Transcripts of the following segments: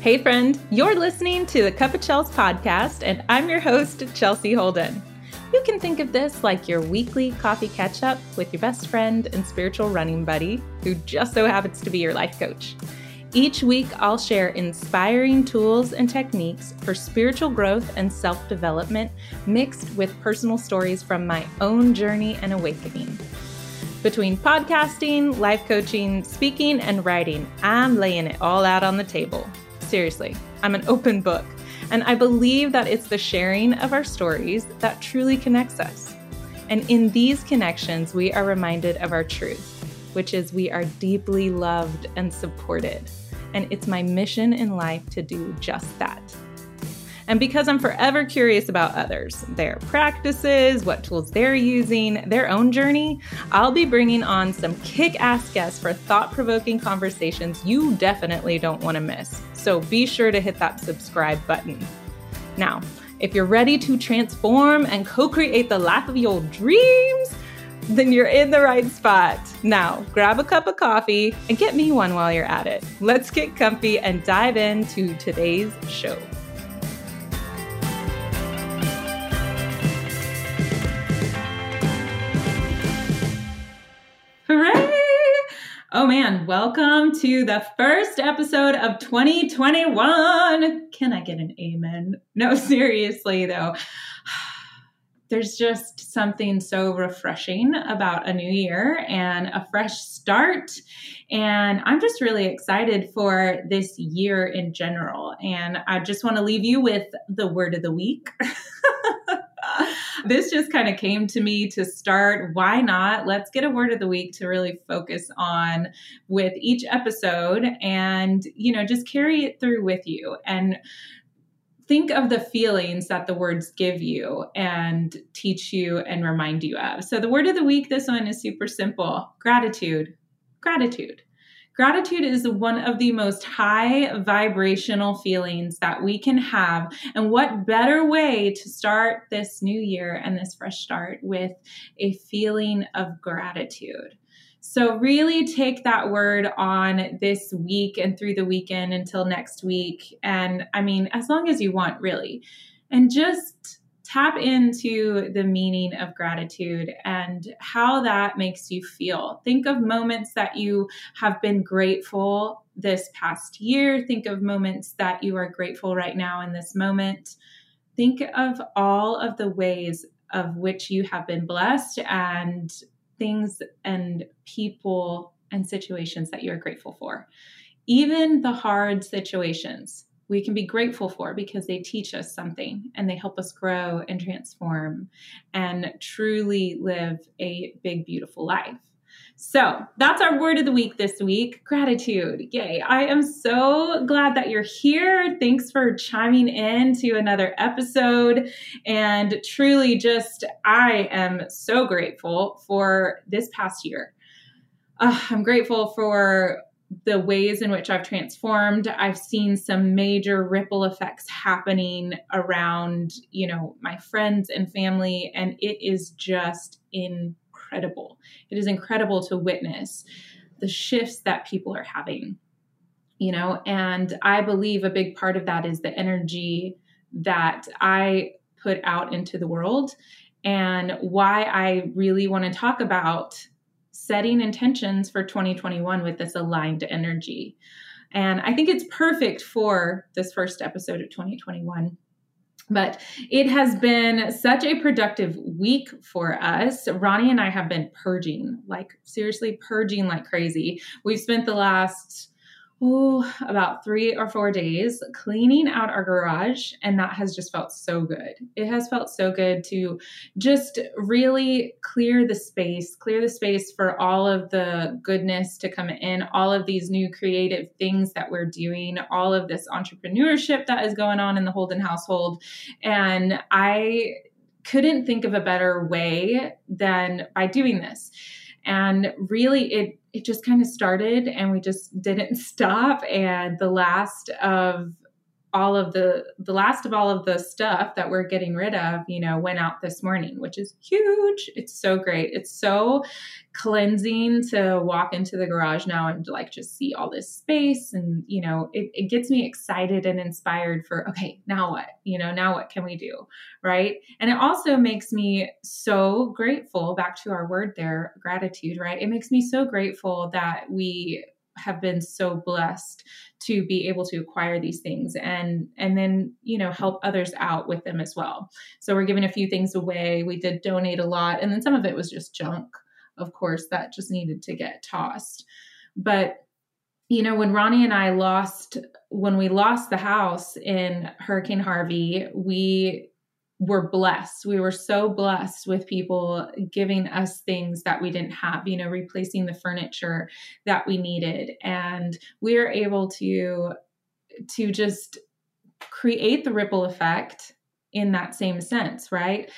Hey, friend, you're listening to the Cup of Chels podcast, and I'm your host, Chelsea Holden. You can think of this like your weekly coffee catch up with your best friend and spiritual running buddy, who just so happens to be your life coach. Each week, I'll share inspiring tools and techniques for spiritual growth and self development, mixed with personal stories from my own journey and awakening. Between podcasting, life coaching, speaking, and writing, I'm laying it all out on the table. Seriously, I'm an open book, and I believe that it's the sharing of our stories that truly connects us. And in these connections, we are reminded of our truth which is we are deeply loved and supported. And it's my mission in life to do just that. And because I'm forever curious about others, their practices, what tools they're using, their own journey, I'll be bringing on some kick ass guests for thought provoking conversations you definitely don't want to miss. So be sure to hit that subscribe button. Now, if you're ready to transform and co create the life of your dreams, then you're in the right spot. Now, grab a cup of coffee and get me one while you're at it. Let's get comfy and dive into today's show. Oh man, welcome to the first episode of 2021. Can I get an amen? No, seriously though there's just something so refreshing about a new year and a fresh start. And I'm just really excited for this year in general. And I just want to leave you with the word of the week. this just kind of came to me to start. Why not? Let's get a word of the week to really focus on with each episode and, you know, just carry it through with you. And think of the feelings that the words give you and teach you and remind you of. So, the word of the week, this one is super simple gratitude. Gratitude. Gratitude is one of the most high vibrational feelings that we can have. And what better way to start this new year and this fresh start with a feeling of gratitude? So, really take that word on this week and through the weekend until next week. And I mean, as long as you want, really. And just tap into the meaning of gratitude and how that makes you feel. Think of moments that you have been grateful this past year. Think of moments that you are grateful right now in this moment. Think of all of the ways of which you have been blessed and things and people and situations that you're grateful for. Even the hard situations we can be grateful for because they teach us something and they help us grow and transform and truly live a big, beautiful life. So that's our word of the week this week gratitude. Yay. I am so glad that you're here. Thanks for chiming in to another episode. And truly, just I am so grateful for this past year. Uh, I'm grateful for the ways in which I've transformed. I've seen some major ripple effects happening around, you know, my friends and family, and it is just incredible. It is incredible to witness the shifts that people are having, you know, and I believe a big part of that is the energy that I put out into the world and why I really want to talk about setting intentions for 2021 with this aligned energy. And I think it's perfect for this first episode of 2021 but it has been such a productive week for us. Ronnie and I have been purging, like seriously purging like crazy. We've spent the last oh, about three or four days cleaning out our garage. And that has just felt so good. It has felt so good to just really clear the space, clear the space for all of the goodness to come in, all of these new creative things that we're doing, all of this entrepreneurship that is going on in the Holden household. And I couldn't think of a better way than by doing this and really it it just kind of started and we just didn't stop. And the last of all of the the last of all of the stuff that we're getting rid of you know went out this morning which is huge. It's so great. It's so cleansing to walk into the garage now and like just see all this space. And you know it, it gets me excited and inspired for okay now what? You know now what can we do? Right? And it also makes me so grateful back to our word there gratitude right? It makes me so grateful that we have been so blessed to be able to acquire these things and and then you know help others out with them as well. So we're giving a few things away. We did donate a lot and then some of it was just junk of course that just needed to get tossed. But you know when ronnie and i lost when we lost the house in hurricane harvey we were blessed. We were so blessed with people giving us things that we didn't have, you know, replacing the furniture that we needed. And we are able to to just create the ripple effect in that same sense, right?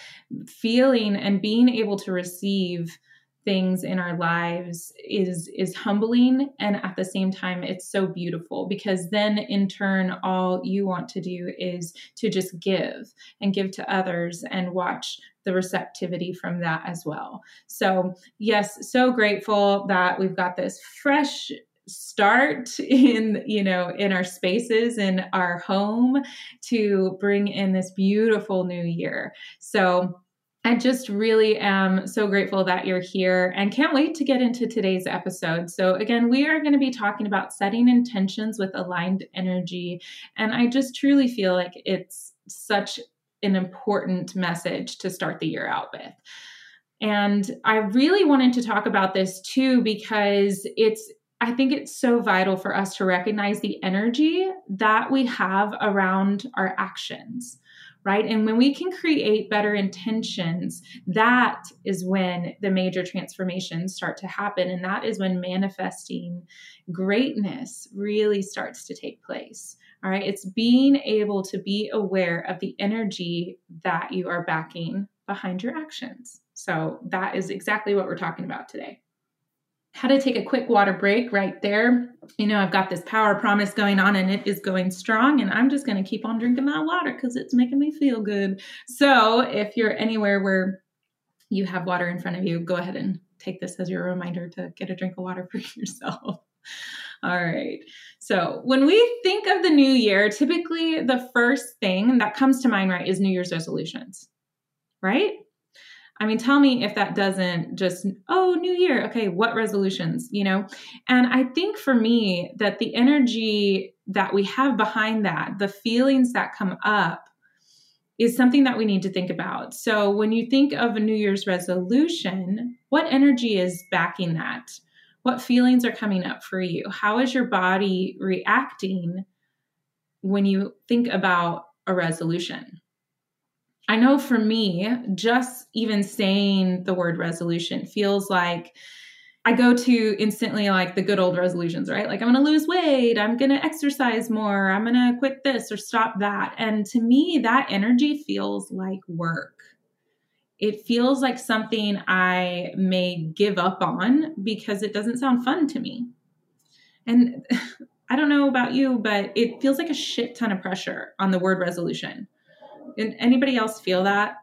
Feeling and being able to receive things in our lives is is humbling and at the same time it's so beautiful because then in turn all you want to do is to just give and give to others and watch the receptivity from that as well. So, yes, so grateful that we've got this fresh start in you know in our spaces in our home to bring in this beautiful new year so I just really am so grateful that you're here and can't wait to get into today's episode. So, again, we are going to be talking about setting intentions with aligned energy. And I just truly feel like it's such an important message to start the year out with. And I really wanted to talk about this too because it's I think it's so vital for us to recognize the energy that we have around our actions right? And when we can create better intentions, that is when the major transformations start to happen. And that is when manifesting greatness really starts to take place. All right. It's being able to be aware of the energy that you are backing behind your actions. So that is exactly what we're talking about today how to take a quick water break right there. You know, I've got this power promise going on and it is going strong, and I'm just going to keep on drinking that water because it's making me feel good. So, if you're anywhere where you have water in front of you, go ahead and take this as your reminder to get a drink of water for yourself. All right. So, when we think of the new year, typically the first thing that comes to mind, right, is New Year's resolutions, right? I mean, tell me if that doesn't just, oh, new year. Okay, what resolutions, you know? And I think for me, that the energy that we have behind that, the feelings that come up, is something that we need to think about. So when you think of a New Year's resolution, what energy is backing that? What feelings are coming up for you? How is your body reacting when you think about a resolution? I know for me, just even saying the word resolution feels like I go to instantly like the good old resolutions, right? Like I'm going to lose weight, I'm going to exercise more, I'm going to quit this or stop that. And to me, that energy feels like work. It feels like something I may give up on because it doesn't sound fun to me. And I don't know about you, but it feels like a shit ton of pressure on the word resolution anybody else feel that?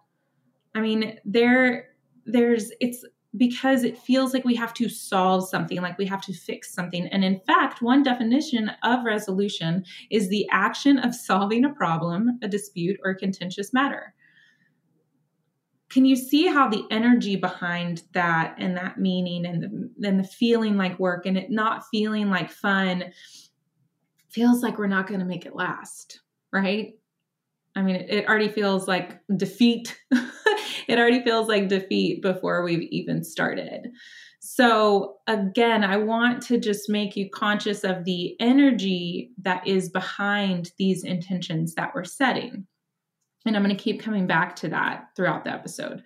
I mean, there there's it's because it feels like we have to solve something, like we have to fix something. And in fact, one definition of resolution is the action of solving a problem, a dispute, or a contentious matter. Can you see how the energy behind that and that meaning and the, and the feeling like work and it not feeling like fun feels like we're not going to make it last, right? I mean, it already feels like defeat. it already feels like defeat before we've even started. So, again, I want to just make you conscious of the energy that is behind these intentions that we're setting. And I'm going to keep coming back to that throughout the episode.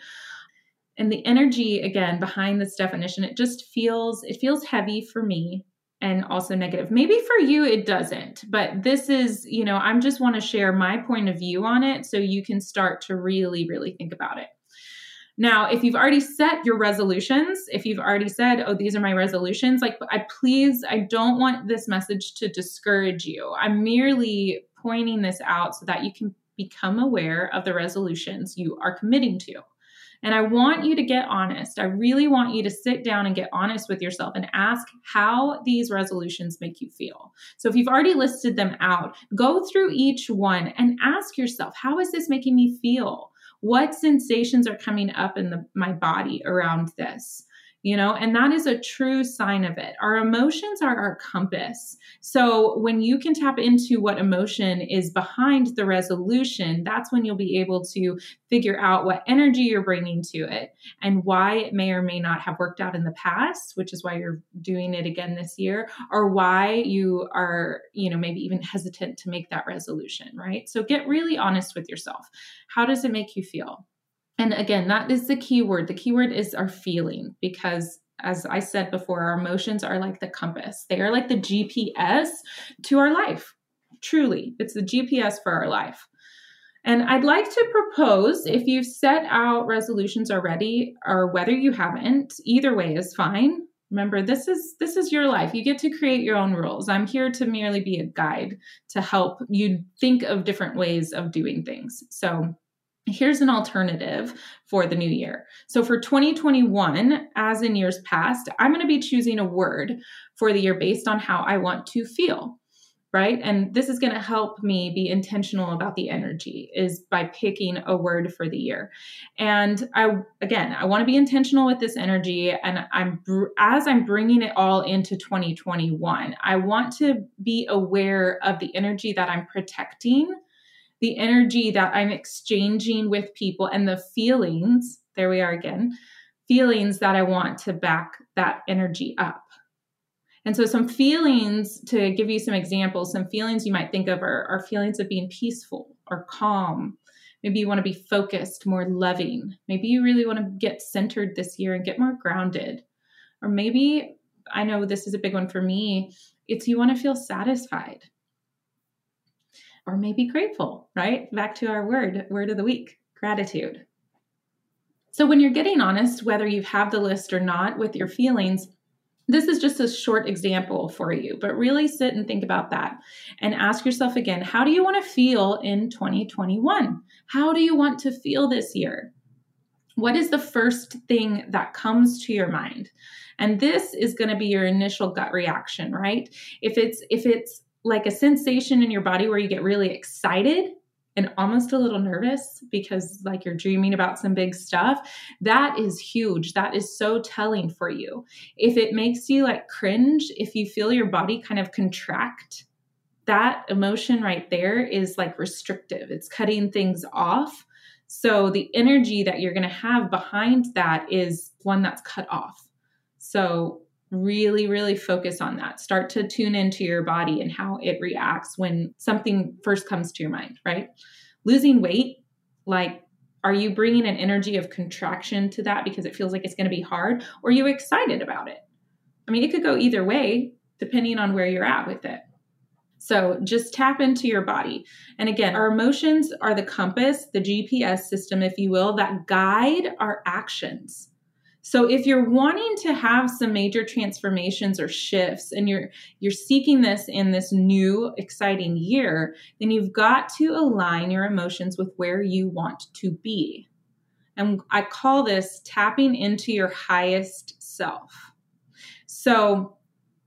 And the energy again behind this definition, it just feels it feels heavy for me and also negative. Maybe for you it doesn't, but this is, you know, I'm just want to share my point of view on it so you can start to really, really think about it. Now, if you've already set your resolutions, if you've already said, oh, these are my resolutions, like I please, I don't want this message to discourage you. I'm merely pointing this out so that you can become aware of the resolutions you are committing to. And I want you to get honest. I really want you to sit down and get honest with yourself and ask how these resolutions make you feel. So if you've already listed them out, go through each one and ask yourself, how is this making me feel? What sensations are coming up in the, my body around this? You know, and that is a true sign of it. Our emotions are our compass. So when you can tap into what emotion is behind the resolution, that's when you'll be able to figure out what energy you're bringing to it and why it may or may not have worked out in the past, which is why you're doing it again this year, or why you are, you know, maybe even hesitant to make that resolution, right? So get really honest with yourself. How does it make you feel? And again, that is the key word. The key word is our feeling because as I said before, our emotions are like the compass. They are like the GPS to our life. Truly, it's the GPS for our life. And I'd like to propose if you've set out resolutions already or whether you haven't, either way is fine. Remember this is this is your life. You get to create your own rules. I'm here to merely be a guide to help you think of different ways of doing things. So Here's an alternative for the new year. So for 2021, as in years past, I'm going to be choosing a word for the year based on how I want to feel, right? And this is going to help me be intentional about the energy is by picking a word for the year. And I again, I want to be intentional with this energy and I'm as I'm bringing it all into 2021, I want to be aware of the energy that I'm protecting the energy that I'm exchanging with people and the feelings, there we are again, feelings that I want to back that energy up. And so, some feelings, to give you some examples, some feelings you might think of are, are feelings of being peaceful or calm. Maybe you want to be focused, more loving. Maybe you really want to get centered this year and get more grounded. Or maybe, I know this is a big one for me, it's you want to feel satisfied or maybe grateful, right? Back to our word, word of the week, gratitude. So when you're getting honest, whether you have the list or not with your feelings, this is just a short example for you, but really sit and think about that and ask yourself again how do you want to feel in 2021? How do you want to feel this year? What is the first thing that comes to your mind? And this is going to be your initial gut reaction, right? If it's if it's like a sensation in your body where you get really excited and almost a little nervous because like you're dreaming about some big stuff that is huge. That is so telling for you. If it makes you like cringe if you feel your body kind of contract that emotion right there is like restrictive. It's cutting things off. So the energy that you're going to have behind that is one that's cut off. So really, really focus on that. Start to tune into your body and how it reacts when something first comes to your mind, right? Losing weight, like, are you bringing an energy of contraction to that because it feels like it's going to be hard? Or are you excited about it? I mean, it could go either way depending on where you're at with it. So just tap into your body. And again, our emotions are the compass, the GPS system, if you will, that guide our actions. So if you're wanting to have some major transformations or shifts and you're you're seeking this in this new exciting year, then you've got to align your emotions with where you want to be. And I call this tapping into your highest self. So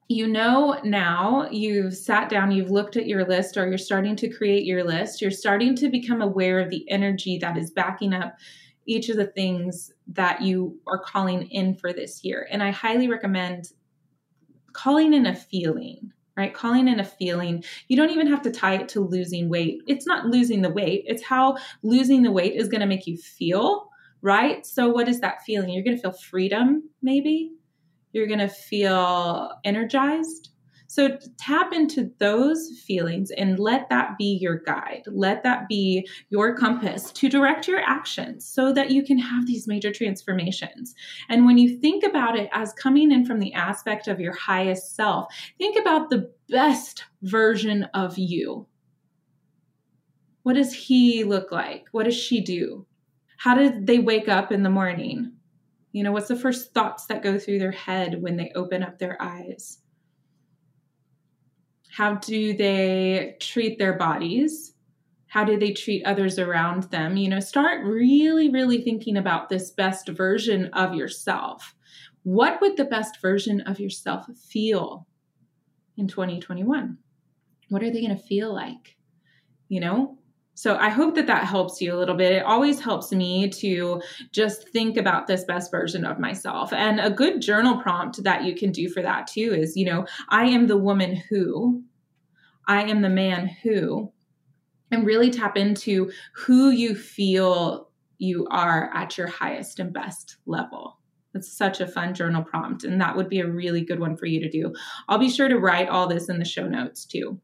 you know now you've sat down, you've looked at your list, or you're starting to create your list. You're starting to become aware of the energy that is backing up each of the things that you are calling in for this year. And I highly recommend calling in a feeling, right? Calling in a feeling. You don't even have to tie it to losing weight. It's not losing the weight, it's how losing the weight is going to make you feel, right? So, what is that feeling? You're going to feel freedom, maybe. You're going to feel energized. So tap into those feelings and let that be your guide. Let that be your compass to direct your actions so that you can have these major transformations. And when you think about it as coming in from the aspect of your highest self, think about the best version of you. What does he look like? What does she do? How did they wake up in the morning? You know, what's the first thoughts that go through their head when they open up their eyes? How do they treat their bodies? How do they treat others around them? You know, start really, really thinking about this best version of yourself. What would the best version of yourself feel in 2021? What are they going to feel like? You know, so I hope that that helps you a little bit. It always helps me to just think about this best version of myself. And a good journal prompt that you can do for that too is, you know, I am the woman who, I am the man who, and really tap into who you feel you are at your highest and best level. It's such a fun journal prompt, and that would be a really good one for you to do. I'll be sure to write all this in the show notes too.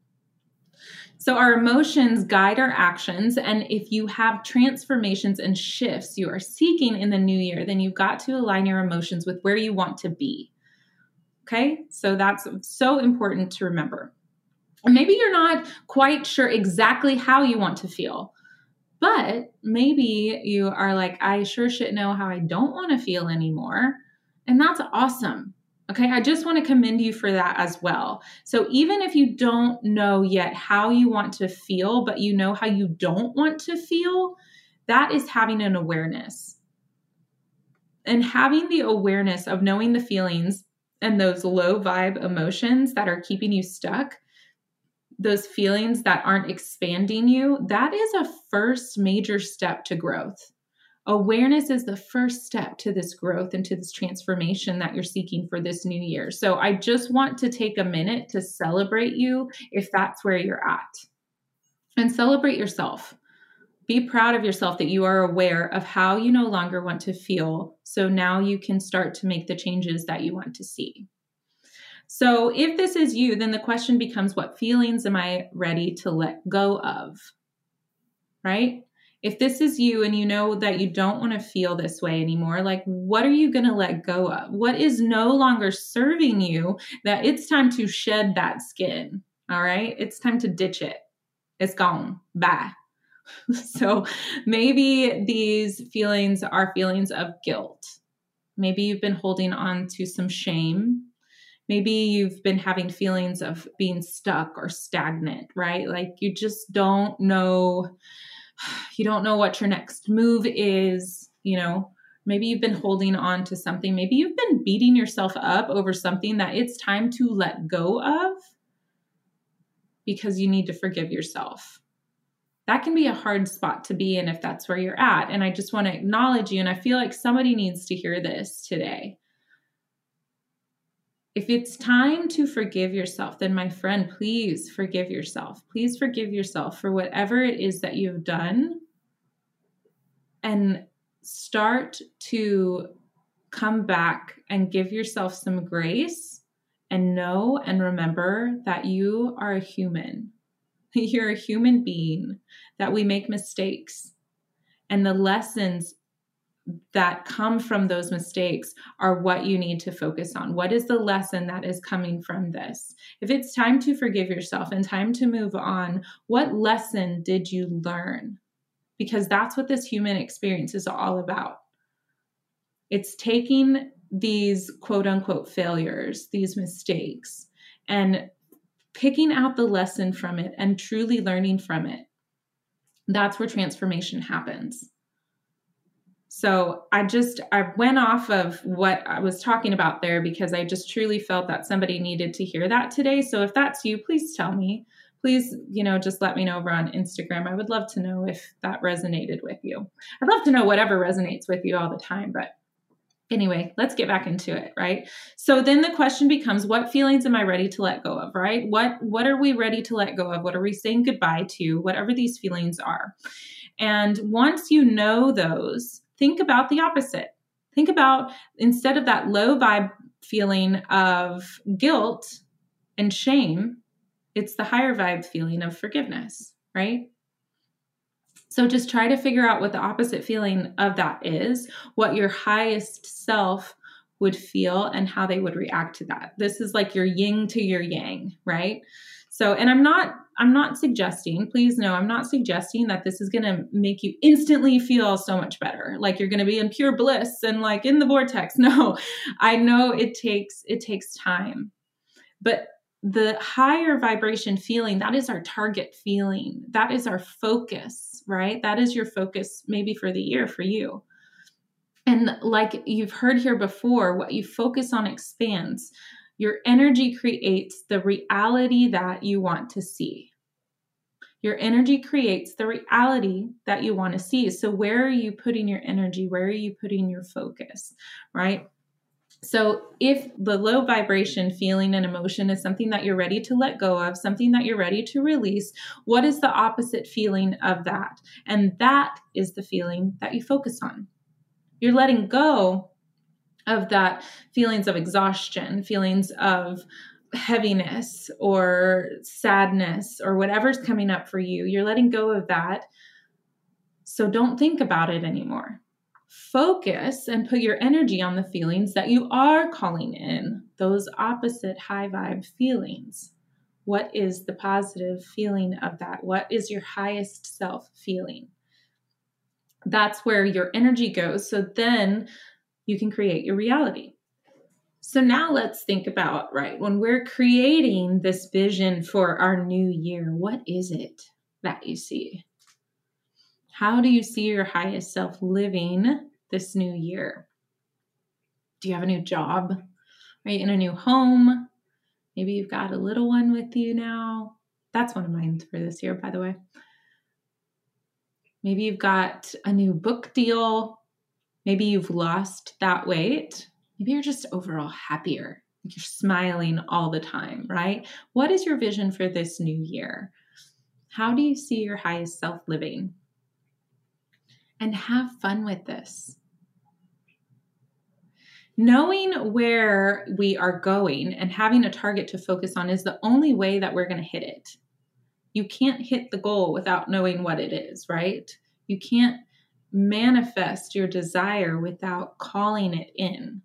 So, our emotions guide our actions. And if you have transformations and shifts you are seeking in the new year, then you've got to align your emotions with where you want to be. Okay. So, that's so important to remember. Maybe you're not quite sure exactly how you want to feel, but maybe you are like, I sure should know how I don't want to feel anymore. And that's awesome. Okay, I just want to commend you for that as well. So, even if you don't know yet how you want to feel, but you know how you don't want to feel, that is having an awareness. And having the awareness of knowing the feelings and those low vibe emotions that are keeping you stuck, those feelings that aren't expanding you, that is a first major step to growth. Awareness is the first step to this growth and to this transformation that you're seeking for this new year. So I just want to take a minute to celebrate you if that's where you're at. And celebrate yourself. Be proud of yourself that you are aware of how you no longer want to feel. So now you can start to make the changes that you want to see. So, if this is you, then the question becomes what feelings am I ready to let go of? Right? If this is you and you know that you don't want to feel this way anymore, like what are you going to let go of? What is no longer serving you that it's time to shed that skin? All right. It's time to ditch it. It's gone. Bye. so maybe these feelings are feelings of guilt. Maybe you've been holding on to some shame. Maybe you've been having feelings of being stuck or stagnant, right? Like you just don't know you don't know what your next move is, you know, maybe you've been holding on to something, maybe you've been beating yourself up over something that it's time to let go of because you need to forgive yourself. That can be a hard spot to be in if that's where you're at. And I just want to acknowledge you. And I feel like somebody needs to hear this today if it's time to forgive yourself, then my friend, please forgive yourself. Please forgive yourself for whatever it is that you've done and start to come back and give yourself some grace and know and remember that you are a human. You're a human being, that we make mistakes. And the lessons that come from those mistakes are what you need to focus on. What is the lesson that is coming from this? If it's time to forgive yourself and time to move on, what lesson did you learn? Because that's what this human experience is all about. It's taking these quote unquote failures, these mistakes, and picking out the lesson from it and truly learning from it. That's where transformation happens. So I just I went off of what I was talking about there because I just truly felt that somebody needed to hear that today. So if that's you, please tell me. Please, you know, just let me know over on Instagram. I would love to know if that resonated with you. I'd love to know whatever resonates with you all the time, but anyway, let's get back into it, right? So then the question becomes what feelings am I ready to let go of, right? What what are we ready to let go of? What are we saying goodbye to? Whatever these feelings are. And once you know those, think about the opposite. Think about instead of that low vibe feeling of guilt and shame, it's the higher vibe feeling of forgiveness, right? So just try to figure out what the opposite feeling of that is, what your highest self would feel, and how they would react to that. This is like your yin to your yang, right? So, and I'm not I'm not suggesting, please know, I'm not suggesting that this is going to make you instantly feel so much better. Like you're going to be in pure bliss and like in the vortex. No. I know it takes it takes time. But the higher vibration feeling, that is our target feeling. That is our focus, right? That is your focus, maybe for the year for you. And like you've heard here before, what you focus on expands. Your energy creates the reality that you want to see. Your energy creates the reality that you want to see. So, where are you putting your energy? Where are you putting your focus? Right? So, if the low vibration feeling and emotion is something that you're ready to let go of, something that you're ready to release, what is the opposite feeling of that? And that is the feeling that you focus on. You're letting go of that feelings of exhaustion, feelings of heaviness or sadness or whatever's coming up for you. You're letting go of that. So, don't think about it anymore focus and put your energy on the feelings that you are calling in, those opposite high vibe feelings. What is the positive feeling of that? What is your highest self feeling? That's where your energy goes. So then you can create your reality. So now let's think about, right, when we're creating this vision for our new year, what is it that you see? How do you see your highest self living this new year? Do you have a new job? Are you in a new home? Maybe you've got a little one with you now. That's one of mine for this year, by the way. Maybe you've got a new book deal. Maybe you've lost that weight. Maybe you're just overall happier. You're smiling all the time, right? What is your vision for this new year? How do you see your highest self living? and have fun with this. Knowing where we are going and having a target to focus on is the only way that we're going to hit it. You can't hit the goal without knowing what it is, right? You can't manifest your desire without calling it in.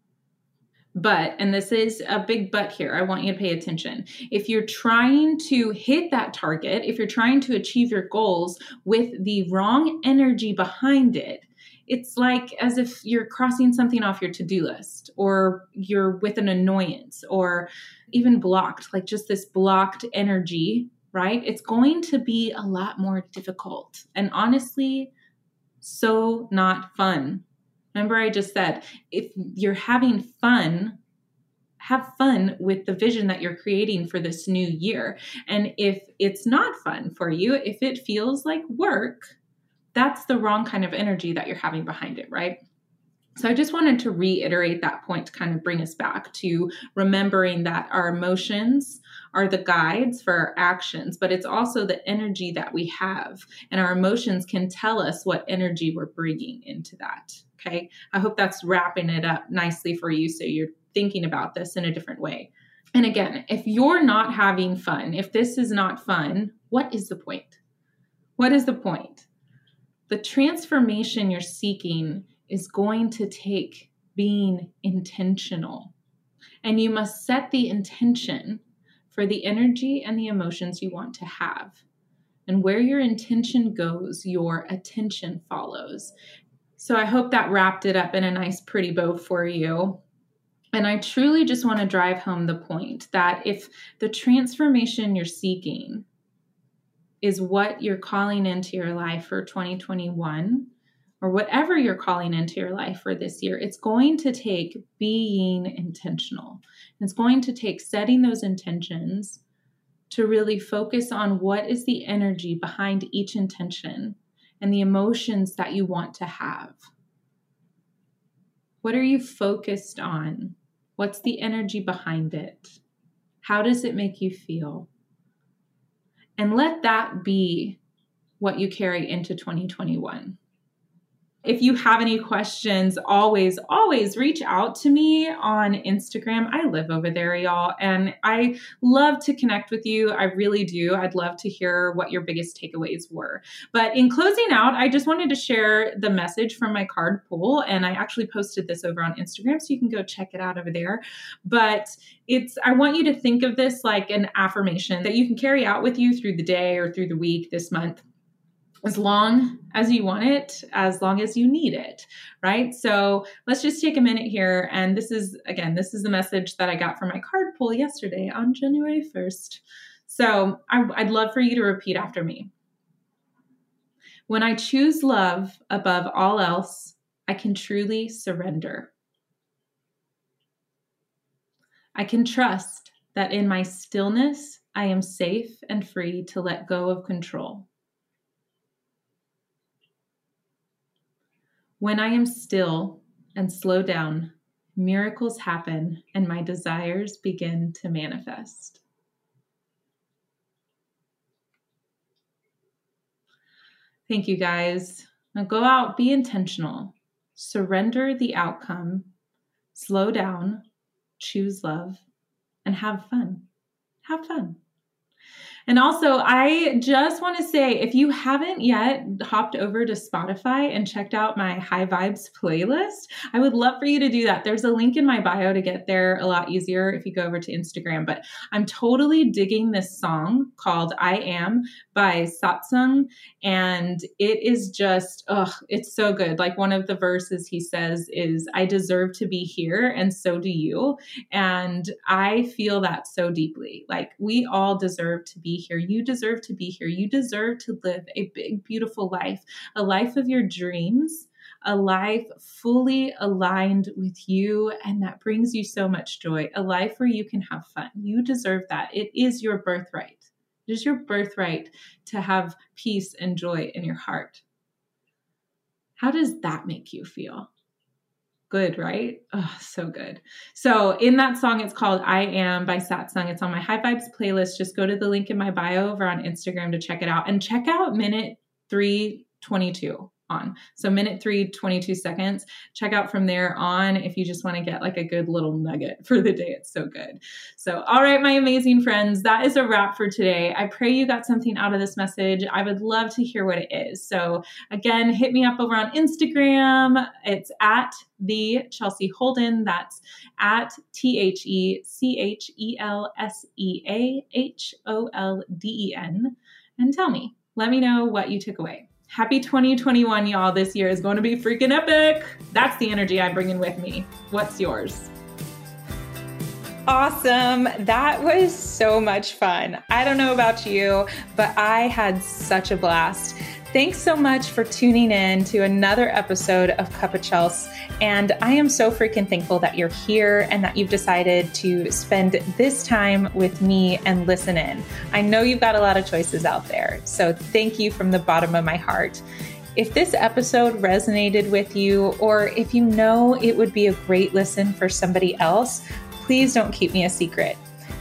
But, and this is a big but here, I want you to pay attention. If you're trying to hit that target, if you're trying to achieve your goals with the wrong energy behind it, it's like as if you're crossing something off your to do list or you're with an annoyance or even blocked, like just this blocked energy, right? It's going to be a lot more difficult. And honestly, so not fun. Remember, I just said if you're having fun, have fun with the vision that you're creating for this new year. And if it's not fun for you, if it feels like work, that's the wrong kind of energy that you're having behind it, right? So I just wanted to reiterate that point to kind of bring us back to remembering that our emotions are the guides for our actions, but it's also the energy that we have. And our emotions can tell us what energy we're bringing into that. Okay. I hope that's wrapping it up nicely for you so you're thinking about this in a different way. And again, if you're not having fun, if this is not fun, what is the point? What is the point? The transformation you're seeking is going to take being intentional. And you must set the intention for the energy and the emotions you want to have. And where your intention goes, your attention follows. So I hope that wrapped it up in a nice, pretty bow for you. And I truly just want to drive home the point that if the transformation you're seeking is what you're calling into your life for 2021, or whatever you're calling into your life for this year, it's going to take being intentional. It's going to take setting those intentions to really focus on what is the energy behind each intention and the emotions that you want to have. What are you focused on? What's the energy behind it? How does it make you feel? And let that be what you carry into 2021. If you have any questions, always, always reach out to me on Instagram. I live over there, y'all, and I love to connect with you. I really do. I'd love to hear what your biggest takeaways were. But in closing out, I just wanted to share the message from my card pull, and I actually posted this over on Instagram, so you can go check it out over there. But it's, I want you to think of this like an affirmation that you can carry out with you through the day or through the week this month as long as you want it, as long as you need it, right? So let's just take a minute here. And this is, again, this is the message that I got from my card pull yesterday on January 1st. So I, I'd love for you to repeat after me. When I choose love above all else, I can truly surrender. I can trust that in my stillness, I am safe and free to let go of control. When I am still and slow down, miracles happen and my desires begin to manifest. Thank you guys. Now go out, be intentional, surrender the outcome, slow down, choose love, and have fun. Have fun. And also, I just want to say if you haven't yet hopped over to Spotify and checked out my High Vibes playlist, I would love for you to do that. There's a link in my bio to get there a lot easier if you go over to Instagram. But I'm totally digging this song called I Am by Satsang. And it is just, oh, it's so good. Like one of the verses he says is, I deserve to be here, and so do you. And I feel that so deeply. Like we all deserve to be here. You deserve to be here. You deserve to live a big, beautiful life, a life of your dreams, a life fully aligned with you and that brings you so much joy, a life where you can have fun. You deserve that. It is your birthright. It is your birthright to have peace and joy in your heart. How does that make you feel? Good, right? Oh, so good. So in that song, it's called I Am by Satsang. It's on my High Vibes playlist. Just go to the link in my bio over on Instagram to check it out and check out minute 322 on. So minute three, 22 seconds. Check out from there on if you just want to get like a good little nugget for the day. It's so good. So, all right, my amazing friends, that is a wrap for today. I pray you got something out of this message. I would love to hear what it is. So, again, hit me up over on Instagram. It's at the Chelsea Holden. That's at T H E C H E L S E A H O L D E N. And tell me, let me know what you took away. Happy 2021, y'all. This year is going to be freaking epic. That's the energy I'm bringing with me. What's yours? Awesome. That was so much fun. I don't know about you, but I had such a blast. Thanks so much for tuning in to another episode of Cup of Chels. And I am so freaking thankful that you're here and that you've decided to spend this time with me and listen in. I know you've got a lot of choices out there. So thank you from the bottom of my heart. If this episode resonated with you, or if you know it would be a great listen for somebody else, please don't keep me a secret.